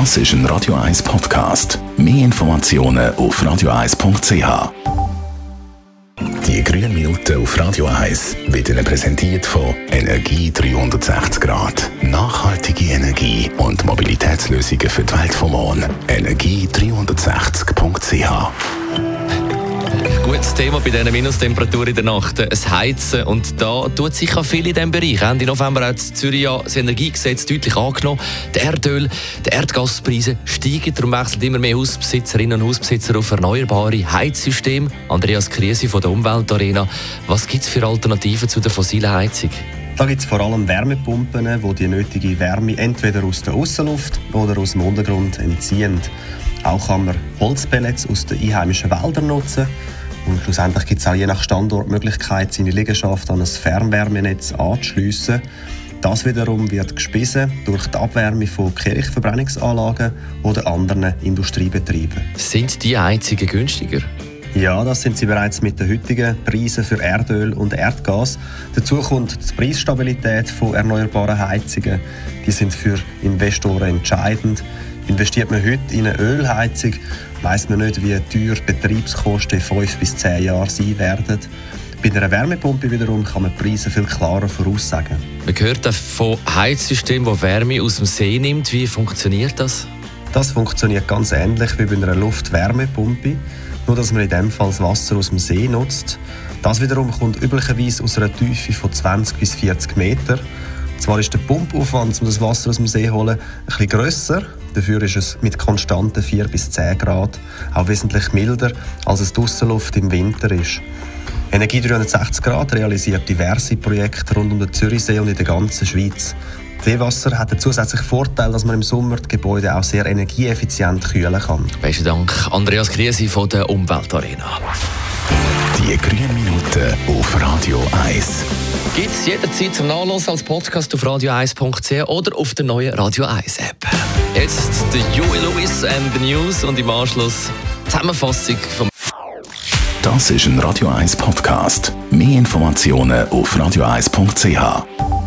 Das ist ein Radio 1 Podcast. Mehr Informationen auf radio1.ch. Die grünen Minuten auf Radio 1 werden präsentiert von Energie 360 Grad. Nachhaltige Energie und Mobilitätslösungen für die Welt vom Morgen. Energie360.ch gutes Thema bei diesen Minustemperaturen in der Nacht. Es Heizen. Und da tut sich auch viel in diesem Bereich. Ende November hat Zürich das Energiegesetz deutlich angenommen. Die Erdöl, die Erdgaspreise steigen. Darum wechseln immer mehr Hausbesitzerinnen und Hausbesitzer auf erneuerbare Heizsysteme. Andreas Krise von der Umweltarena. Was gibt es für Alternativen zu der fossilen Heizung? Da gibt es vor allem Wärmepumpen, die die nötige Wärme entweder aus der Außenluft oder aus dem Untergrund entziehen. Auch kann man Holzpellets aus den einheimischen Wäldern nutzen. Und schlussendlich gibt es auch je nach Standort die Möglichkeit, seine Liegenschaft an ein Fernwärmenetz anzuschliessen. Das wiederum wird gespissen durch die Abwärme von Kirchverbrennungsanlagen oder anderen Industriebetrieben. Sind die Heizungen günstiger? Ja, das sind sie bereits mit den heutigen Preisen für Erdöl und Erdgas. Dazu kommt die Preisstabilität von erneuerbaren Heizungen. Die sind für Investoren entscheidend. Investiert man heute in eine Ölheizung, weiß man nicht, wie teuer Betriebskosten in fünf bis zehn Jahren sein werden. Bei einer Wärmepumpe wiederum kann man die Preise viel klarer voraussagen. Man hört von Heizsystemen, das Wärme aus dem See nimmt. Wie funktioniert das? Das funktioniert ganz ähnlich wie bei einer Luftwärmepumpe, nur dass man in diesem Fall das Wasser aus dem See nutzt. Das wiederum kommt üblicherweise aus einer Tiefe von 20 bis 40 Meter. Zwar ist der Pumpaufwand, um das Wasser aus dem See zu holen, ein bisschen grösser, Dafür ist es mit konstanten 4 bis 10 Grad auch wesentlich milder, als es die Aussenluft im Winter ist. Energie 360 Grad realisiert diverse Projekte rund um den Zürichsee und in der ganzen Schweiz. Seewasser hat den zusätzlichen Vorteil, dass man im Sommer die Gebäude auch sehr energieeffizient kühlen kann. Besten Dank, Andreas Kriesi von der Umweltarena. Die grünen Minuten auf Radio 1. Gibt es jederzeit zum Nachlesen als Podcast auf radio1.ch oder auf der neuen Radio 1 App. Jetzt der Joey Lewis and the News und im Anschluss Zusammenfassung vom Das ist ein Radio 1 Podcast. Mehr Informationen auf radio1.ch.